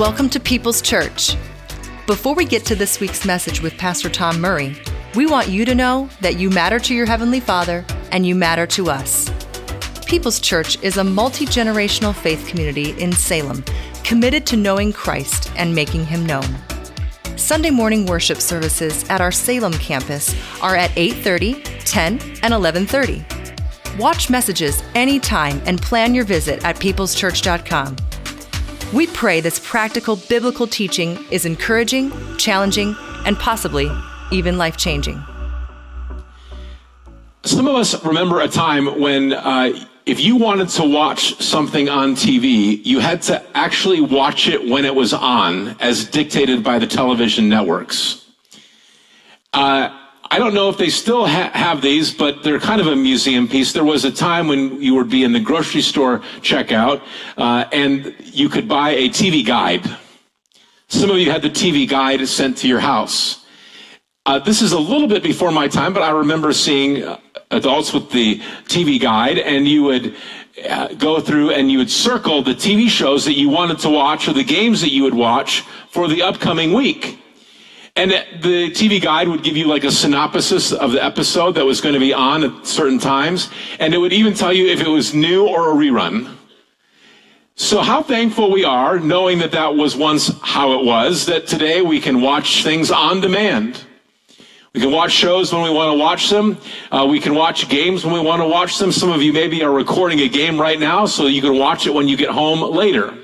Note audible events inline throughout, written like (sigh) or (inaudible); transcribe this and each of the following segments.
Welcome to People's Church. Before we get to this week's message with Pastor Tom Murray, we want you to know that you matter to your Heavenly Father and you matter to us. People's Church is a multi generational faith community in Salem committed to knowing Christ and making Him known. Sunday morning worship services at our Salem campus are at 8:30, 10, and 11:30. Watch messages anytime and plan your visit at peopleschurch.com. We pray this practical biblical teaching is encouraging, challenging, and possibly even life changing. Some of us remember a time when, uh, if you wanted to watch something on TV, you had to actually watch it when it was on, as dictated by the television networks. Uh, I don't know if they still ha- have these, but they're kind of a museum piece. There was a time when you would be in the grocery store checkout uh, and you could buy a TV guide. Some of you had the TV guide sent to your house. Uh, this is a little bit before my time, but I remember seeing uh, adults with the TV guide, and you would uh, go through and you would circle the TV shows that you wanted to watch or the games that you would watch for the upcoming week. And the TV guide would give you like a synopsis of the episode that was going to be on at certain times. And it would even tell you if it was new or a rerun. So, how thankful we are knowing that that was once how it was, that today we can watch things on demand. We can watch shows when we want to watch them. Uh, we can watch games when we want to watch them. Some of you maybe are recording a game right now, so you can watch it when you get home later.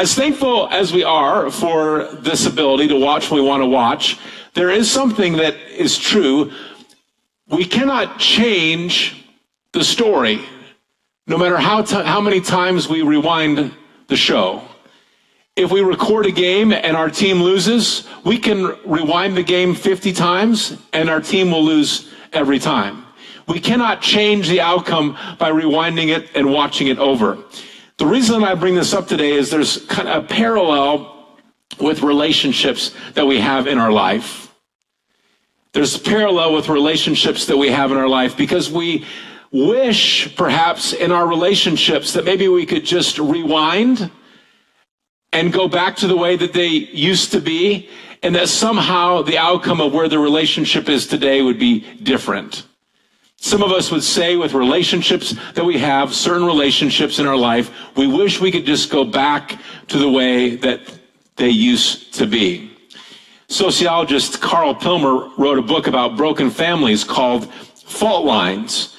As thankful as we are for this ability to watch when we want to watch, there is something that is true. We cannot change the story, no matter how, t- how many times we rewind the show. If we record a game and our team loses, we can rewind the game 50 times and our team will lose every time. We cannot change the outcome by rewinding it and watching it over. The reason I bring this up today is there's kind of a parallel with relationships that we have in our life. There's a parallel with relationships that we have in our life because we wish perhaps in our relationships that maybe we could just rewind and go back to the way that they used to be and that somehow the outcome of where the relationship is today would be different. Some of us would say with relationships that we have, certain relationships in our life, we wish we could just go back to the way that they used to be. Sociologist Karl Pillemer wrote a book about broken families called Fault Lines.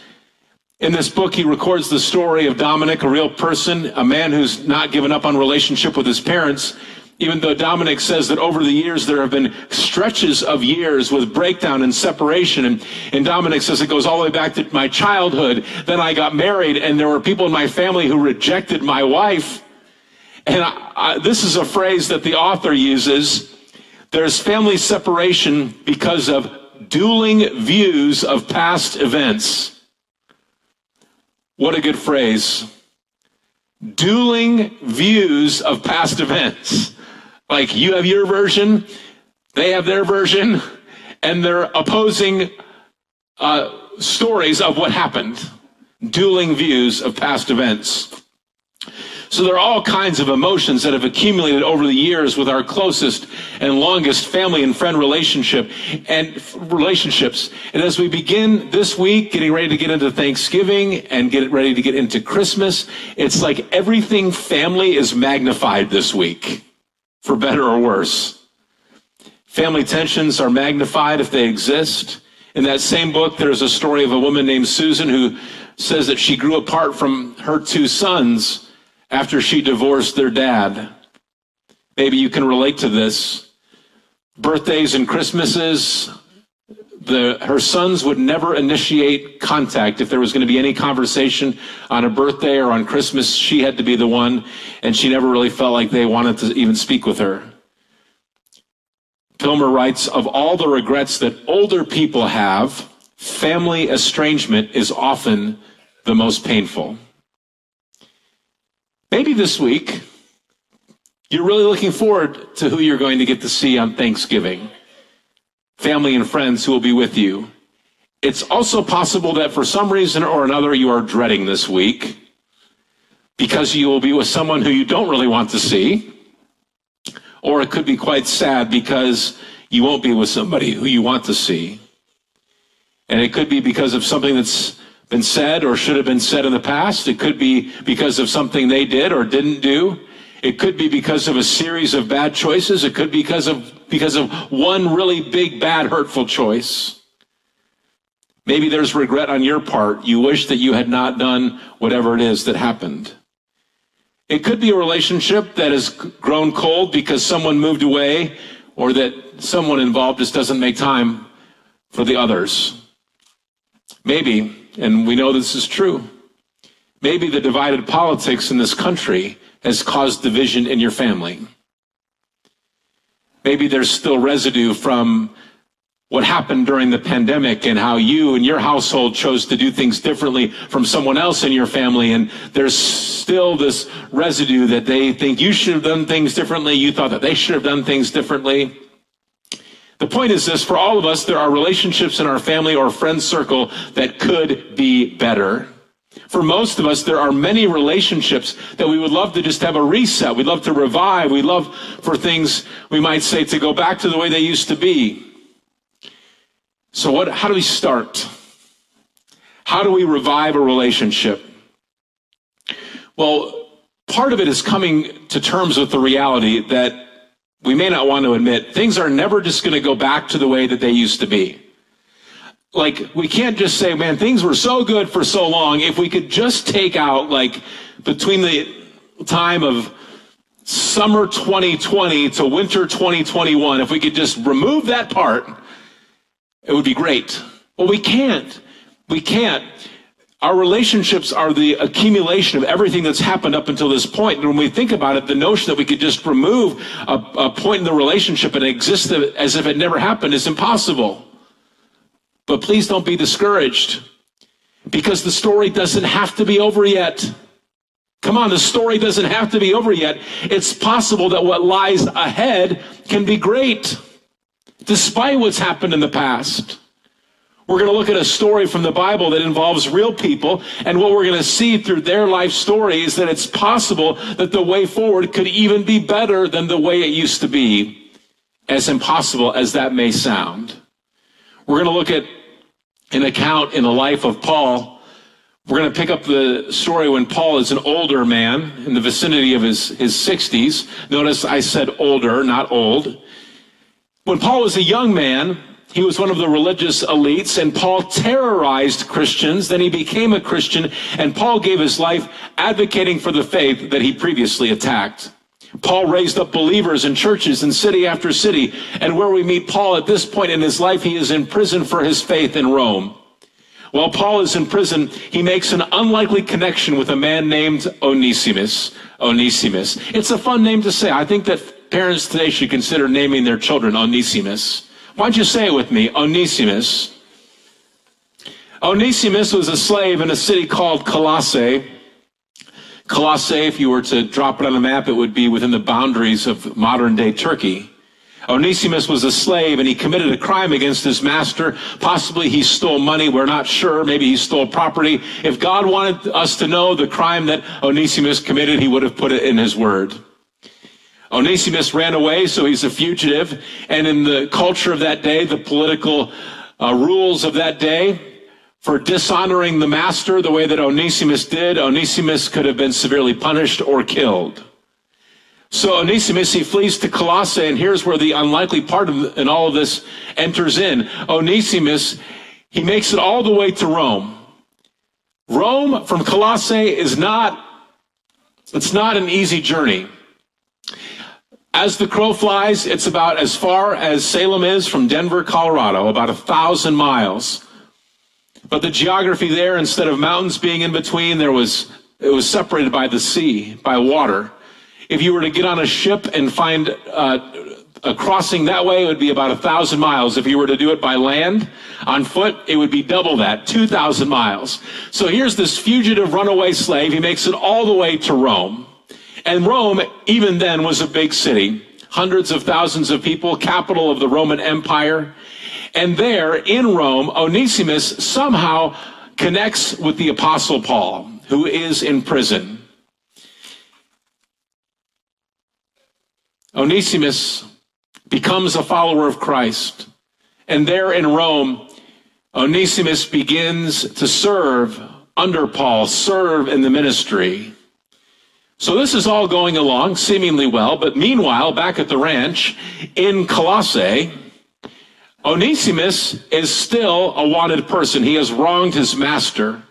In this book, he records the story of Dominic, a real person, a man who's not given up on relationship with his parents, even though Dominic says that over the years there have been stretches of years with breakdown and separation. And, and Dominic says it goes all the way back to my childhood. Then I got married, and there were people in my family who rejected my wife. And I, I, this is a phrase that the author uses there's family separation because of dueling views of past events. What a good phrase. Dueling views of past events. Like you have your version, they have their version, and they're opposing uh, stories of what happened, dueling views of past events. So there are all kinds of emotions that have accumulated over the years with our closest and longest family and friend relationship and relationships. And as we begin this week, getting ready to get into Thanksgiving and get ready to get into Christmas, it's like everything family is magnified this week for better or worse. Family tensions are magnified if they exist. In that same book, there's a story of a woman named Susan who says that she grew apart from her two sons after she divorced their dad. Maybe you can relate to this. Birthdays and Christmases, the, her sons would never initiate contact. If there was going to be any conversation on a birthday or on Christmas, she had to be the one, and she never really felt like they wanted to even speak with her. Pillemer writes Of all the regrets that older people have, family estrangement is often the most painful. Maybe this week, you're really looking forward to who you're going to get to see on Thanksgiving family and friends who will be with you. It's also possible that for some reason or another you are dreading this week because you will be with someone who you don't really want to see. Or it could be quite sad because you won't be with somebody who you want to see. And it could be because of something that's been said or should have been said in the past. It could be because of something they did or didn't do. It could be because of a series of bad choices. It could be because of, because of one really big, bad, hurtful choice. Maybe there's regret on your part. You wish that you had not done whatever it is that happened. It could be a relationship that has grown cold because someone moved away or that someone involved just doesn't make time for the others. Maybe, and we know this is true, maybe the divided politics in this country has caused division in your family. Maybe there's still residue from what happened during the pandemic and how you and your household chose to do things differently from someone else in your family. And there's still this residue that they think you should have done things differently. You thought that they should have done things differently. The point is this for all of us, there are relationships in our family or friend circle that could be better. For most of us, there are many relationships that we would love to just have a reset. We'd love to revive. We'd love for things, we might say, to go back to the way they used to be. So what, how do we start? How do we revive a relationship? Well, part of it is coming to terms with the reality that we may not want to admit things are never just going to go back to the way that they used to be. Like, we can't just say, man, things were so good for so long. If we could just take out, like, between the time of summer 2020 to winter 2021, if we could just remove that part it would be great. Well, we can't. We can't. Our relationships are the accumulation of everything that's happened up until this point. And when we think about it, the notion that we could just remove a, a point in the relationship and exist as if it never happened is impossible. But please don't be discouraged because the story doesn't have to be over yet. Come on, the story doesn't have to be over yet. It's possible that what lies ahead can be great despite what's happened in the past. We're going to look at a story from the Bible that involves real people, and what we're going to see through their life story is that it's possible that the way forward could even be better than the way it used to be, as impossible as that may sound. We're going to look at an account in the life of Paul. We're going to pick up the story when Paul is an older man in the vicinity of his, his 60s. Notice I said older, not old. When Paul was a young man, he was one of the religious elites, and Paul terrorized Christians. Then he became a Christian, and Paul gave his life advocating for the faith that he previously attacked. Paul raised up believers in churches in city after city, and where we meet Paul at this point in his life, he is in prison for his faith in Rome. While Paul is in prison, he makes an unlikely connection with a man named Onesimus. Onesimus. It's a fun name to say. I think that Parents today should consider naming their children Onesimus. Why don't you say it with me? Onesimus. Onesimus was a slave in a city called Colossae. Colossae, if you were to drop it on a map, it would be within the boundaries of modern day Turkey. Onesimus was a slave and he committed a crime against his master. Possibly he stole money. We're not sure. Maybe he stole property. If God wanted us to know the crime that Onesimus committed, he would have put it in his word. Onesimus ran away, so he's a fugitive. And in the culture of that day, the political uh, rules of that day, for dishonoring the master the way that Onesimus did, Onesimus could have been severely punished or killed. So Onesimus, he flees to Colossae, and here's where the unlikely part of in all of this enters in. Onesimus, he makes it all the way to Rome. Rome from Colossae is not, it's not an easy journey. As the crow flies, it's about as far as Salem is from Denver, Colorado, about a thousand miles. But the geography there, instead of mountains being in between, there was it was separated by the sea, by water. If you were to get on a ship and find uh, a crossing that way, it would be about a thousand miles. If you were to do it by land, on foot, it would be double that, 2,000 miles. So here's this fugitive runaway slave. He makes it all the way to Rome. And Rome, even then, was a big city, hundreds of thousands of people, capital of the Roman Empire. And there in Rome, Onesimus somehow connects with the Apostle Paul, who is in prison. Onesimus becomes a follower of Christ. And there in Rome, Onesimus begins to serve under Paul, serve in the ministry. So this is all going along seemingly well, but meanwhile, back at the ranch in Colossae, Onesimus is still a wanted person. He has wronged his master.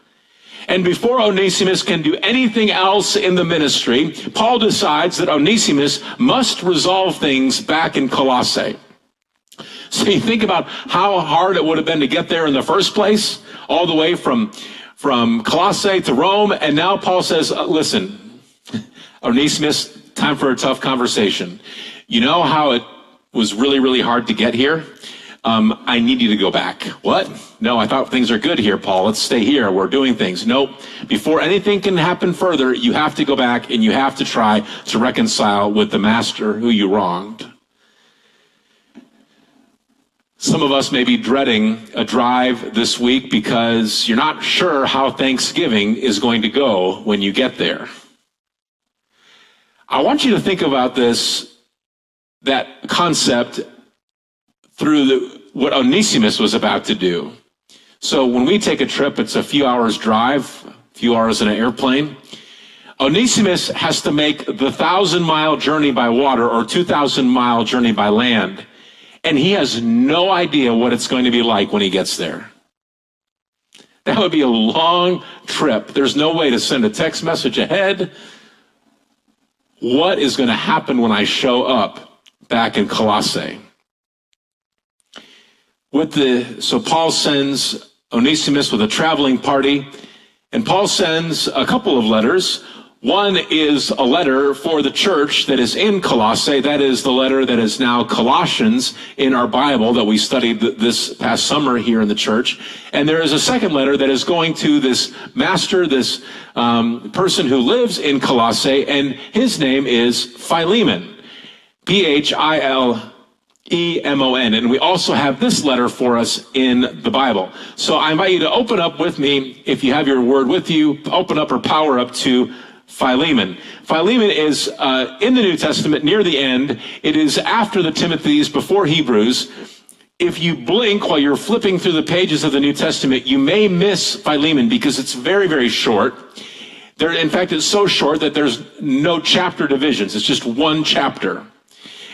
And before Onesimus can do anything else in the ministry, Paul decides that Onesimus must resolve things back in Colossae. So you think about how hard it would have been to get there in the first place, all the way from, from Colossae to Rome. And now Paul says, uh, listen, Onesimus, time for a tough conversation. You know how it was really, really hard to get here? Um, I need you to go back. What? No, I thought things are good here, Paul. Let's stay here. We're doing things. Nope. Before anything can happen further, you have to go back and you have to try to reconcile with the master who you wronged. Some of us may be dreading a drive this week because you're not sure how Thanksgiving is going to go when you get there. I want you to think about this, that concept through the, what Onesimus was about to do. So when we take a trip, it's a few hours drive, a few hours in an airplane. Onesimus has to make the thousand mile journey by water or 2,000 mile journey by land. And he has no idea what it's going to be like when he gets there. That would be a long trip. There's no way to send a text message ahead. What is going to happen when I show up back in Colossae? With the, so Paul sends Onesimus with a traveling party, and Paul sends a couple of letters. One is a letter for the church that is in Colossae. That is the letter that is now Colossians in our Bible that we studied this past summer here in the church. And there is a second letter that is going to this master, this um, person who lives in Colossae, and his name is Philemon. P H I L E M O N. And we also have this letter for us in the Bible. So I invite you to open up with me, if you have your word with you, open up or power up to Philemon. Philemon is uh, in the New Testament near the end. It is after the Timothy's, before Hebrews. If you blink while you're flipping through the pages of the New Testament, you may miss Philemon because it's very, very short. There, in fact, it's so short that there's no chapter divisions. It's just one chapter.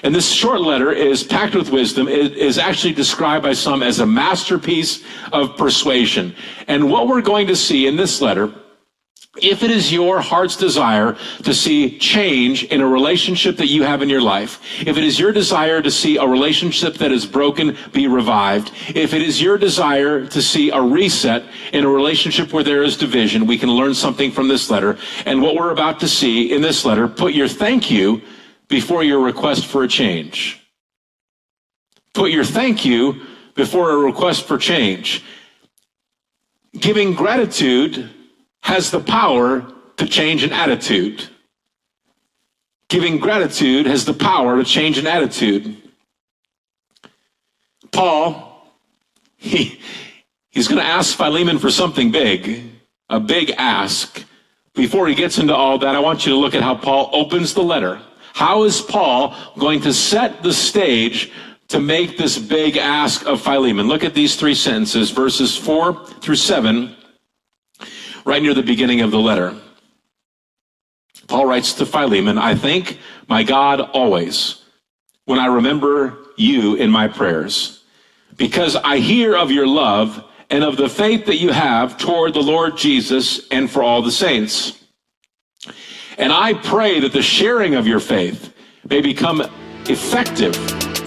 And this short letter is packed with wisdom. It is actually described by some as a masterpiece of persuasion. And what we're going to see in this letter if it is your heart's desire to see change in a relationship that you have in your life, if it is your desire to see a relationship that is broken be revived, if it is your desire to see a reset in a relationship where there is division, we can learn something from this letter. And what we're about to see in this letter, put your thank you before your request for a change. Put your thank you before a request for change. Giving gratitude has the power to change an attitude. Giving gratitude has the power to change an attitude. Paul, (laughs) he, he's going to ask Philemon for something big, a big ask. Before he gets into all that, I want you to look at how Paul opens the letter. How is Paul going to set the stage to make this big ask of Philemon? Look at these three sentences, verses 4 through 7 right near the beginning of the letter. Paul writes to Philemon, I thank my God always when I remember you in my prayers, because I hear of your love and of the faith that you have toward the Lord Jesus and for all the saints. And I pray that the sharing of your faith may become effective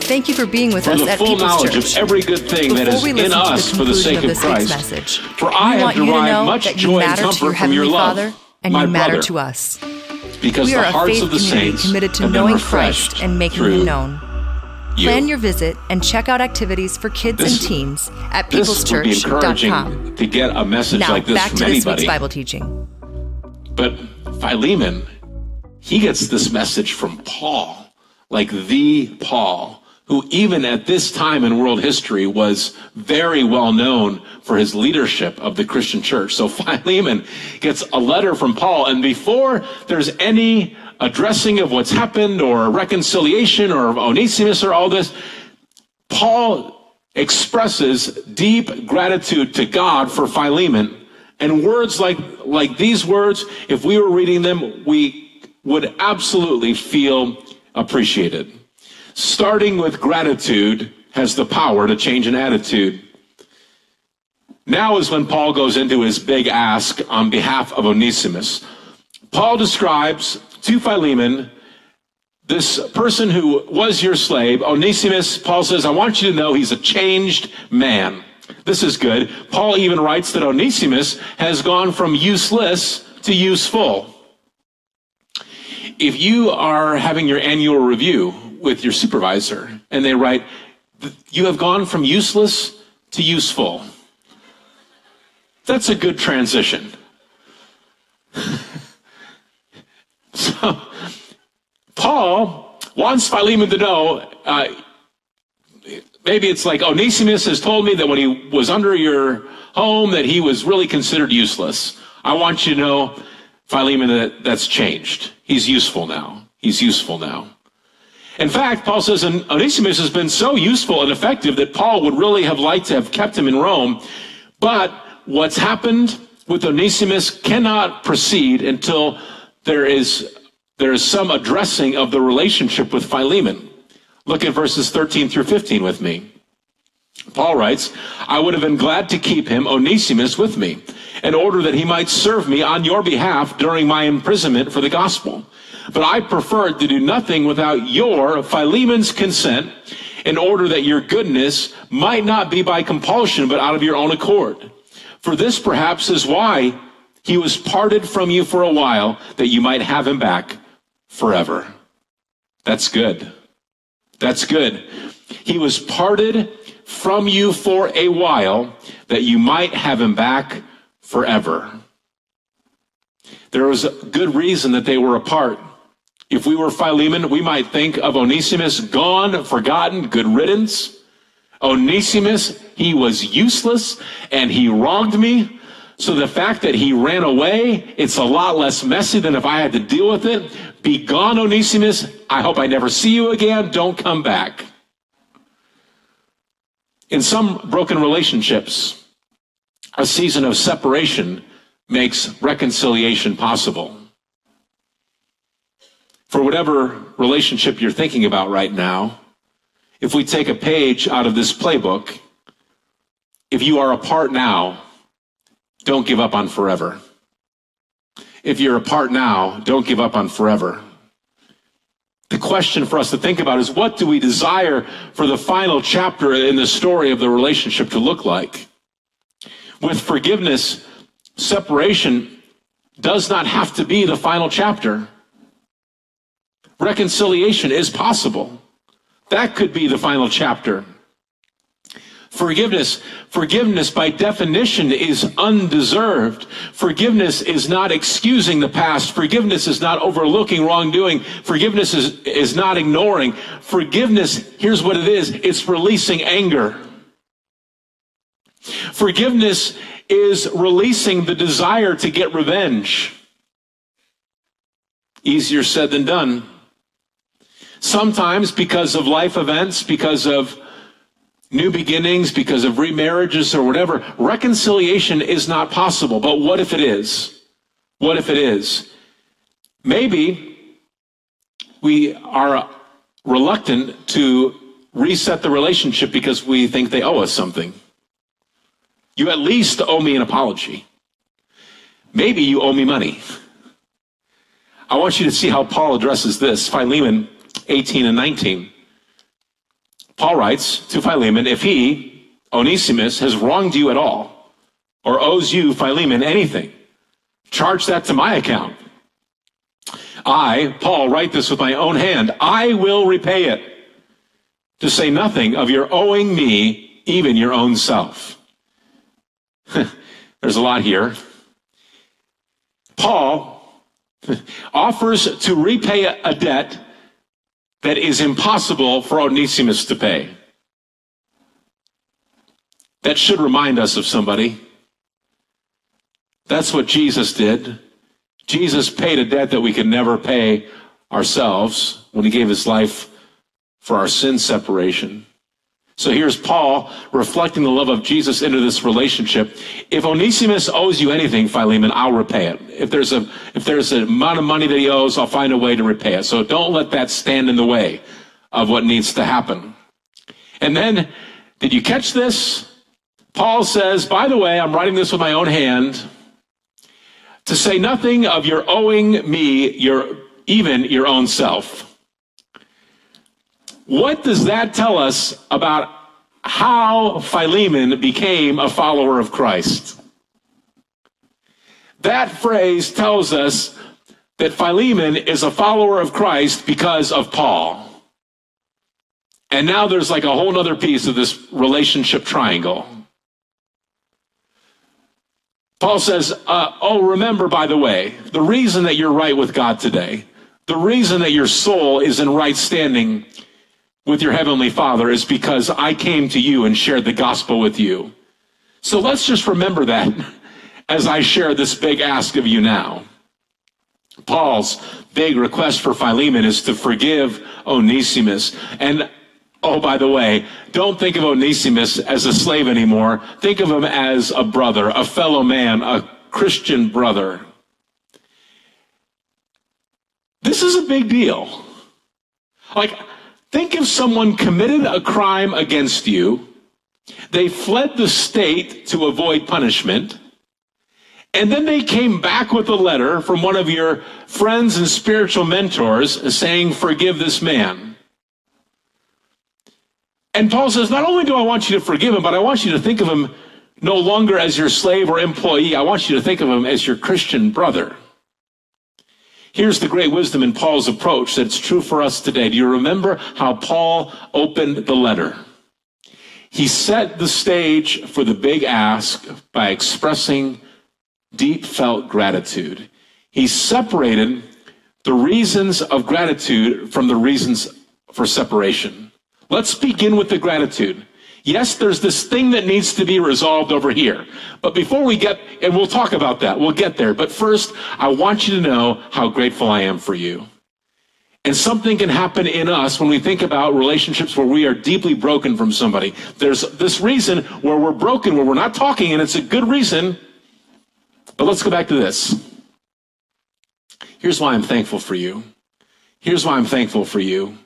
Thank you for being with for us the at full People's knowledge Church. of every good thing Before that is we in us the for the sake of of Christ. message, For I have want you to derived much joy and comfort from your love, Father and my you matter brother, to us. because We the are a faith of the community saints committed to knowing Christ and making Him known. you. Plan your visit and check out activities for kids This- and teens at this would be peopleschurch.com. to get a message Now, like this back from to this anybody. week's Bible teaching. But Philemon, he gets this message from Paul, like the Paul, who even at this time in world history was very well known for his leadership of the Christian church. So (laughs) Philemon gets a letter from Paul, and before there's any addressing of what's happened or reconciliation or Onesimus or all this. Paul expresses deep gratitude to God for Philemon. And words like, like these words, if we were reading them, we would absolutely feel appreciated. Starting with gratitude has the power to change an attitude. Now is when Paul goes into his big ask on behalf of Onesimus. Paul describes to Philemon this person who was your slave, Onesimus, Paul says, I want you to know he's a changed man. This is good. Paul even writes that Onesimus has gone from useless to useful. If you are having your annual review with your supervisor and they write, you have gone from useless to useful, that's a good transition. (laughs) so, Paul wants Philemon to know. Uh, maybe it's like Onesimus has told me that when he was under your home that he was really considered useless. I want you to know, Philemon, that that's changed. He's useful now. He's useful now. In fact, Paul says Onesimus has been so useful and effective that Paul would really have liked to have kept him in Rome. But what's happened with Onesimus cannot proceed until there is there is some addressing of the relationship with Philemon. Look at verses 13 through 15 with me. Paul writes, I would have been glad to keep him, Onesimus, with me, in order that he might serve me on your behalf during my imprisonment for the gospel. But I preferred to do nothing without your, Philemon's consent, in order that your goodness might not be by compulsion, but out of your own accord. For this perhaps is why he was parted from you for a while, that you might have him back forever. That's good. That's good. He was parted from you for a while that you might have him back forever. There was a good reason that they were apart. If we were Philemon, we might think of Onesimus gone, forgotten, good riddance. Onesimus, he was useless and he wronged me. So the fact that he ran away, it's a lot less messy than if I had to deal with it. Be gone, Onesimus. I hope I never see you again. Don't come back. In some broken relationships, a season of separation makes reconciliation possible. For whatever relationship you're thinking about right now, if we take a page out of this playbook, if you are apart now, don't give up on forever if you're apart now, don't give up on forever. The question for us to think about is what do we desire for the final chapter in the story of the relationship to look like? With forgiveness, separation does not have to be the final chapter. Reconciliation is possible. That could be the final chapter. Forgiveness, forgiveness by definition is undeserved. Forgiveness is not excusing the past. Forgiveness is not overlooking wrongdoing. Forgiveness is, is not ignoring. Forgiveness, here's what it is. It's releasing anger. Forgiveness is releasing the desire to get revenge. Easier said than done. Sometimes because of life events, because of new beginnings, because of remarriages or whatever, reconciliation is not possible. But what if it is? What if it is? Maybe we are reluctant to reset the relationship because we think they owe us something. You at least owe me an apology. Maybe you owe me money. I want you to see how Paul addresses this. Philemon 18 and 19. Paul writes to Philemon, if he, Onesimus, has wronged you at all, or owes you, Philemon, anything, charge that to my account. I, Paul, write this with my own hand. I will repay it, to say nothing of your owing me even your own self. (laughs) There's a lot here. Paul (laughs) offers to repay a debt that is impossible for Onesimus to pay. That should remind us of somebody. That's what Jesus did. Jesus paid a debt that we could never pay ourselves when he gave his life for our sin separation. So here's Paul reflecting the love of Jesus into this relationship. If Onesimus owes you anything, Philemon, I'll repay it. If there's a if there's an amount of money that he owes, I'll find a way to repay it. So don't let that stand in the way of what needs to happen. And then, did you catch this? Paul says, by the way, I'm writing this with my own hand to say nothing of your owing me your even your own self. What does that tell us about how Philemon became a follower of Christ? That phrase tells us that Philemon is a follower of Christ because of Paul. And now there's like a whole other piece of this relationship triangle. Paul says, uh, Oh, remember, by the way, the reason that you're right with God today, the reason that your soul is in right standing with your heavenly father is because I came to you and shared the gospel with you. So let's just remember that (laughs) as I share this big ask of you now. Paul's big request for Philemon is to forgive Onesimus. And oh, by the way, don't think of Onesimus as a slave anymore. Think of him as a brother, a fellow man, a Christian brother. This is a big deal. Like, Think if someone committed a crime against you, they fled the state to avoid punishment, and then they came back with a letter from one of your friends and spiritual mentors saying, Forgive this man. And Paul says, Not only do I want you to forgive him, but I want you to think of him no longer as your slave or employee. I want you to think of him as your Christian brother. Here's the great wisdom in Paul's approach that's true for us today. Do you remember how Paul opened the letter? He set the stage for the big ask by expressing deep felt gratitude. He separated the reasons of gratitude from the reasons for separation. Let's begin with the gratitude. Yes, there's this thing that needs to be resolved over here. But before we get, and we'll talk about that, we'll get there. But first, I want you to know how grateful I am for you. And something can happen in us when we think about relationships where we are deeply broken from somebody. There's this reason where we're broken, where we're not talking, and it's a good reason. But let's go back to this. Here's why I'm thankful for you. Here's why I'm thankful for you.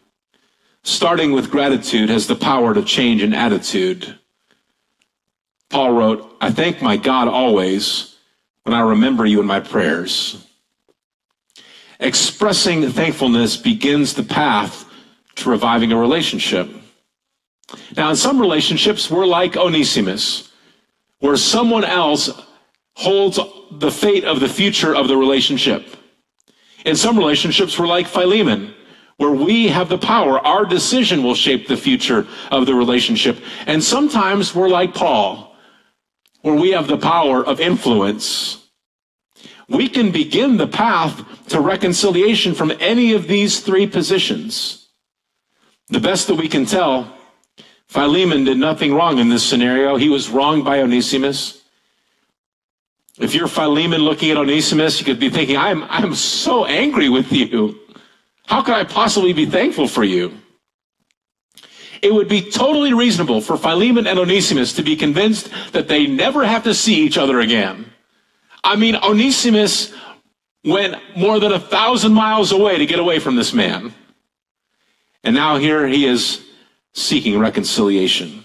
Starting with gratitude has the power to change an attitude. Paul wrote, I thank my God always when I remember you in my prayers. Expressing thankfulness begins the path to reviving a relationship. Now, in some relationships, we're like Onesimus, where someone else holds the fate of the future of the relationship. In some relationships, we're like Philemon, where we have the power. Our decision will shape the future of the relationship. And sometimes we're like Paul, where we have the power of influence. We can begin the path to reconciliation from any of these three positions. The best that we can tell, Philemon did nothing wrong in this scenario. He was wronged by Onesimus. If you're Philemon looking at Onesimus, you could be thinking, I'm, I'm so angry with you. How could I possibly be thankful for you? It would be totally reasonable for Philemon and Onesimus to be convinced that they never have to see each other again. I mean, Onesimus went more than a thousand miles away to get away from this man. And now here he is seeking reconciliation.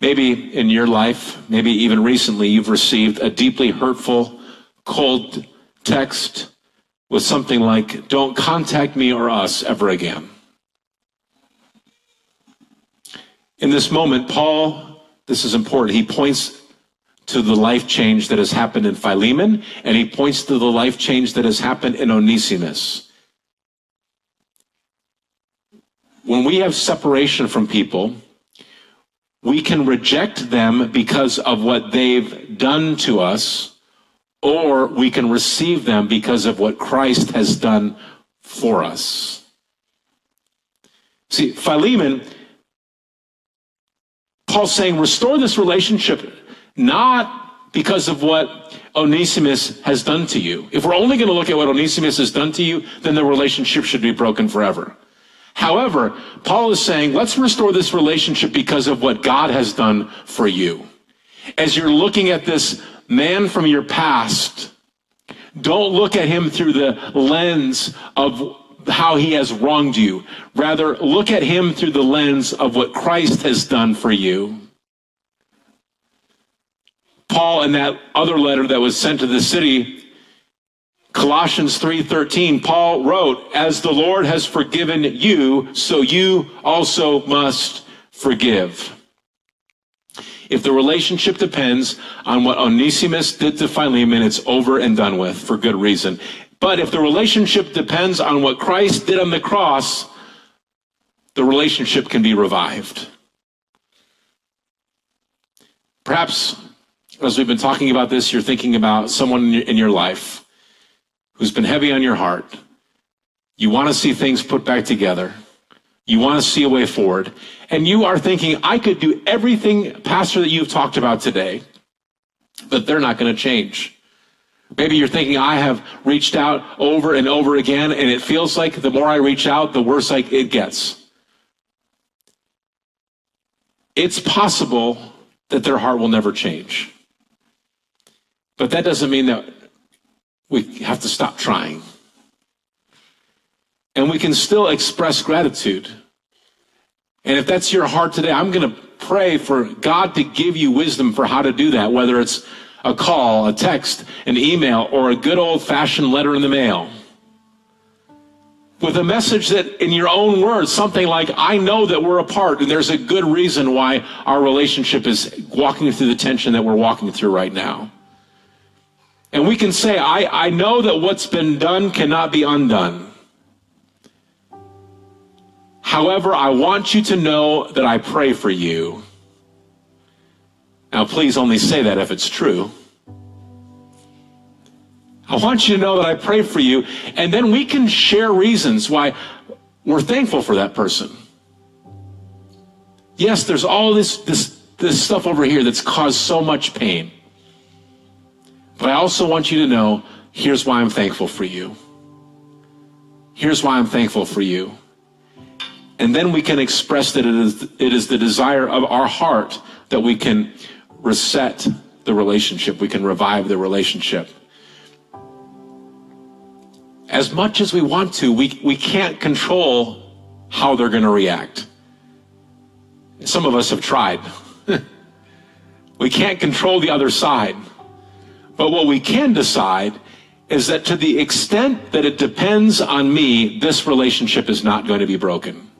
Maybe in your life, maybe even recently, you've received a deeply hurtful, cold text with something like, Don't contact me or us ever again. In this moment, Paul, this is important, he points to the life change that has happened in Philemon, and he points to the life change that has happened in Onesimus. When we have separation from people, we can reject them because of what they've done to us or we can receive them because of what Christ has done for us. See, Philemon, Paul's saying, restore this relationship not because of what Onesimus has done to you. If we're only going to look at what Onesimus has done to you, then the relationship should be broken forever. However, Paul is saying, let's restore this relationship because of what God has done for you. As you're looking at this man from your past, don't look at him through the lens of how he has wronged you. Rather, look at him through the lens of what Christ has done for you. Paul in that other letter that was sent to the city Colossians 3:13 Paul wrote as the Lord has forgiven you so you also must forgive. If the relationship depends on what Onesimus did to Philemon it's over and done with for good reason. But if the relationship depends on what Christ did on the cross the relationship can be revived. Perhaps as we've been talking about this you're thinking about someone in your life who's been heavy on your heart. You want to see things put back together. You want to see a way forward. And you are thinking, I could do everything, Pastor, that you've talked about today, but they're not going to change. Maybe you're thinking, I have reached out over and over again, and it feels like the more I reach out, the worse like it gets. It's possible that their heart will never change. But that doesn't mean that we have to stop trying. And we can still express gratitude. And if that's your heart today, I'm going to pray for God to give you wisdom for how to do that, whether it's a call, a text, an email, or a good old fashioned letter in the mail. With a message that, in your own words, something like, I know that we're apart, and there's a good reason why our relationship is walking through the tension that we're walking through right now. And we can say, I, I know that what's been done cannot be undone. However, I want you to know that I pray for you. Now, please only say that if it's true. I want you to know that I pray for you, and then we can share reasons why we're thankful for that person. Yes, there's all this, this, this stuff over here that's caused so much pain. But I also want you to know here's why I'm thankful for you. Here's why I'm thankful for you. And then we can express that it is, it is the desire of our heart that we can reset the relationship, we can revive the relationship. As much as we want to, we, we can't control how they're going to react. Some of us have tried. (laughs) we can't control the other side. But what we can decide is that to the extent that it depends on me, this relationship is not going to be broken.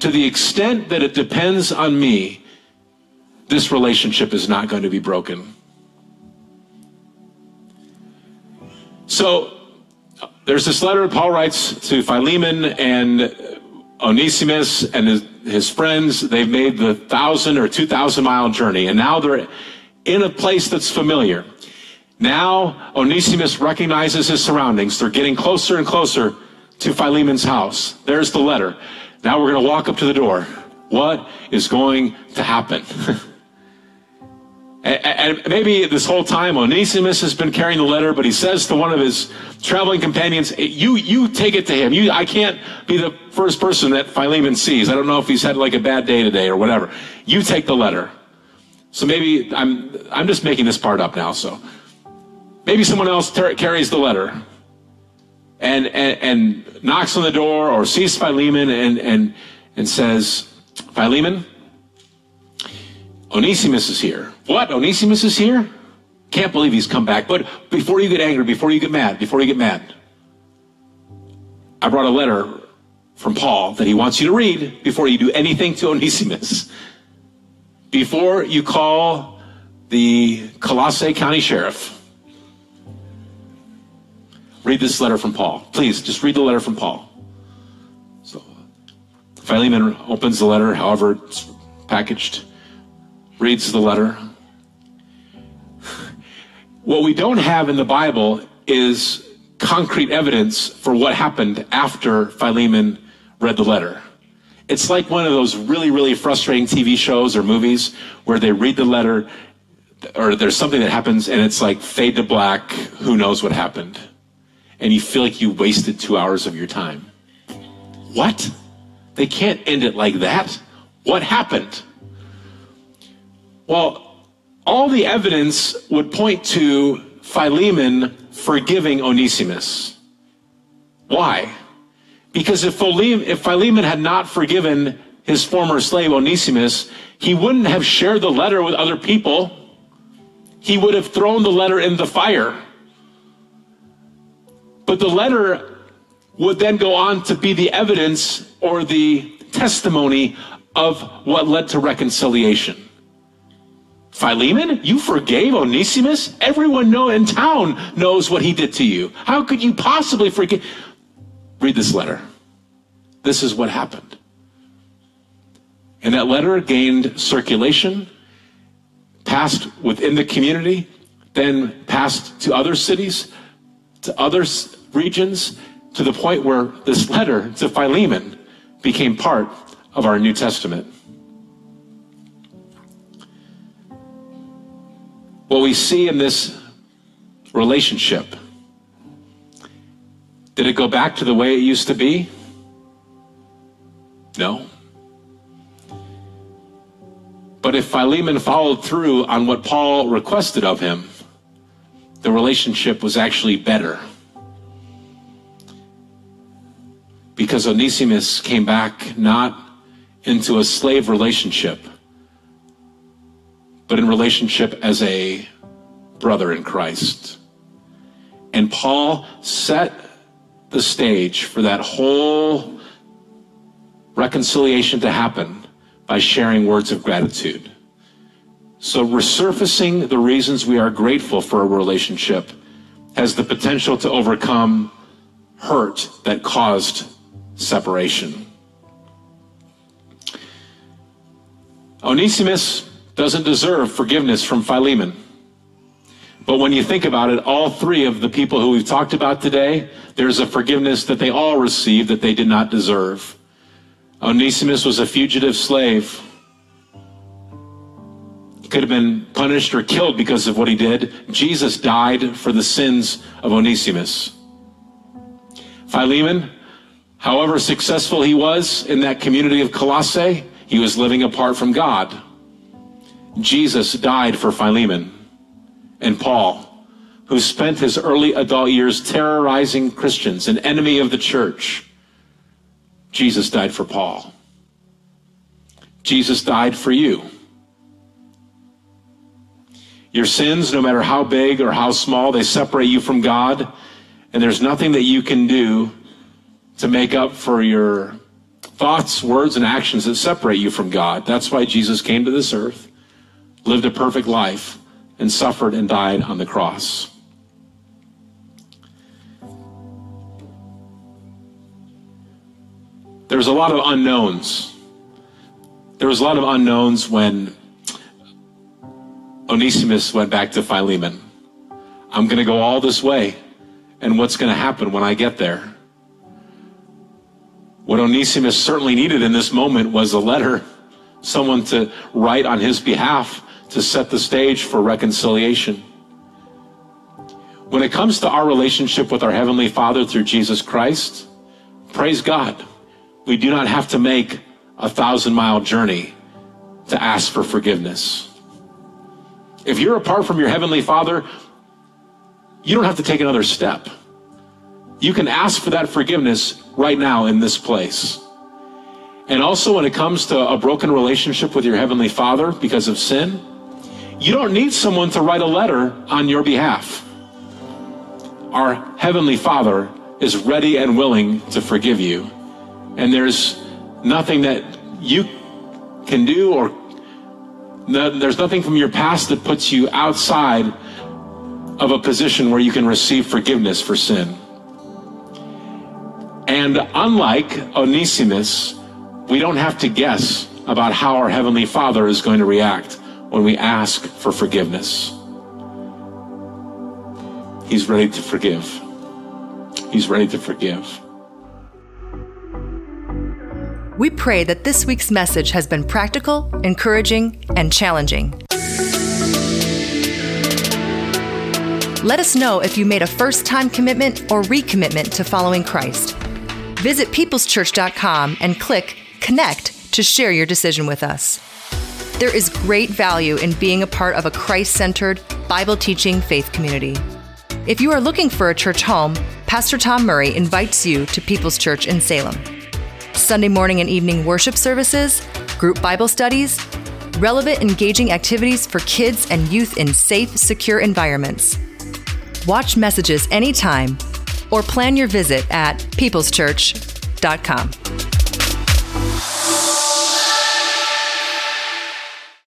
To the extent that it depends on me, this relationship is not going to be broken. So there's this letter Paul writes to Philemon and Onesimus and his, his friends. They've made the thousand or two thousand mile journey, and now they're in a place that's familiar. Now Onesimus recognizes his surroundings. They're getting closer and closer to Philemon's house. There's the letter. Now we're going to walk up to the door. What is going to happen? (laughs) and, maybe this whole time Onesimus has been carrying the letter, but he says to one of his traveling companions, "You, you take it to him. You, I can't be the first person that Philemon sees. I don't know if he's had like a bad day today or whatever. You take the letter." So maybe I'm, I'm just making this part up now. So Maybe someone else carries the letter and, and, and knocks on the door or sees Philemon and, and, and says, Philemon, Onesimus is here. What? Onesimus is here? Can't believe he's come back. But before you get angry, before you get mad, before you get mad, I brought a letter from Paul that he wants you to read before you do anything to Onesimus. Before you call the Colossae County Sheriff, read this letter from Paul. Please, just read the letter from Paul. So Philemon opens the letter, however it's packaged, reads the letter. What we don't have in the Bible is concrete evidence for what happened after Philemon read the letter. It's like one of those really, really frustrating TV shows or movies where they read the letter, or there's something that happens and it's like fade to black, who knows what happened. And you feel like you wasted two hours of your time. What? They can't end it like that. What happened? Well, all the evidence would point to Philemon forgiving Onesimus. Why? Because if Philemon had not forgiven his former slave Onesimus, he wouldn't have shared the letter with other people. He would have thrown the letter in the fire. But the letter would then go on to be the evidence or the testimony of what led to reconciliation. Philemon, you forgave Onesimus? Everyone know in town knows what he did to you. How could you possibly forgive? Read this letter. This is what happened. And that letter gained circulation, passed within the community, then passed to other cities, to other regions, to the point where this letter to Philemon became part of our New Testament. What we see in this relationship, did it go back to the way it used to be? No. But if Philemon followed through on what Paul requested of him, the relationship was actually better. Because Onesimus came back not into a slave relationship, but in relationship as a brother in Christ. And Paul set the stage for that whole reconciliation to happen by sharing words of gratitude. So, resurfacing the reasons we are grateful for a relationship has the potential to overcome hurt that caused separation. Onesimus doesn't deserve forgiveness from Philemon. But when you think about it, all three of the people who we've talked about today, there's a forgiveness that they all received that they did not deserve. Onesimus was a fugitive slave. He could have been punished or killed because of what he did. Jesus died for the sins of Onesimus. Philemon, however successful he was in that community of Colossae, he was living apart from God. Jesus died for Philemon and Paul, who spent his early adult years terrorizing Christians, an enemy of the church. Jesus died for Paul. Jesus died for you. Your sins, no matter how big or how small, they separate you from God, and there's nothing that you can do to make up for your thoughts, words, and actions that separate you from God. That's why Jesus came to this earth, lived a perfect life, and suffered and died on the cross. There was a lot of unknowns. There was a lot of unknowns when Onesimus went back to Philemon. I'm going to go all this way, and what's going to happen when I get there? What Onesimus certainly needed in this moment was a letter, someone to write on his behalf to set the stage for reconciliation. When it comes to our relationship with our Heavenly Father through Jesus Christ, praise God, we do not have to make a thousand mile journey to ask for forgiveness. If you're apart from your Heavenly Father, you don't have to take another step. You can ask for that forgiveness right now in this place. And also, when it comes to a broken relationship with your Heavenly Father because of sin, you don't need someone to write a letter on your behalf. Our Heavenly Father is ready and willing to forgive you. And there's nothing that you can do or there's nothing from your past that puts you outside of a position where you can receive forgiveness for sin. And unlike Onesimus, we don't have to guess about how our Heavenly Father is going to react when we ask for forgiveness. He's ready to forgive. He's ready to forgive. We pray that this week's message has been practical, encouraging, and challenging. Let us know if you made a first time commitment or recommitment to following Christ. Visit peopleschurch.com and click Connect to share your decision with us. There is great value in being a part of a Christ centered, Bible teaching faith community. If you are looking for a church home, Pastor Tom Murray invites you to People's Church in Salem. Sunday morning and evening worship services, group Bible studies, relevant, engaging activities for kids and youth in safe, secure environments. Watch messages anytime or plan your visit at peopleschurch.com.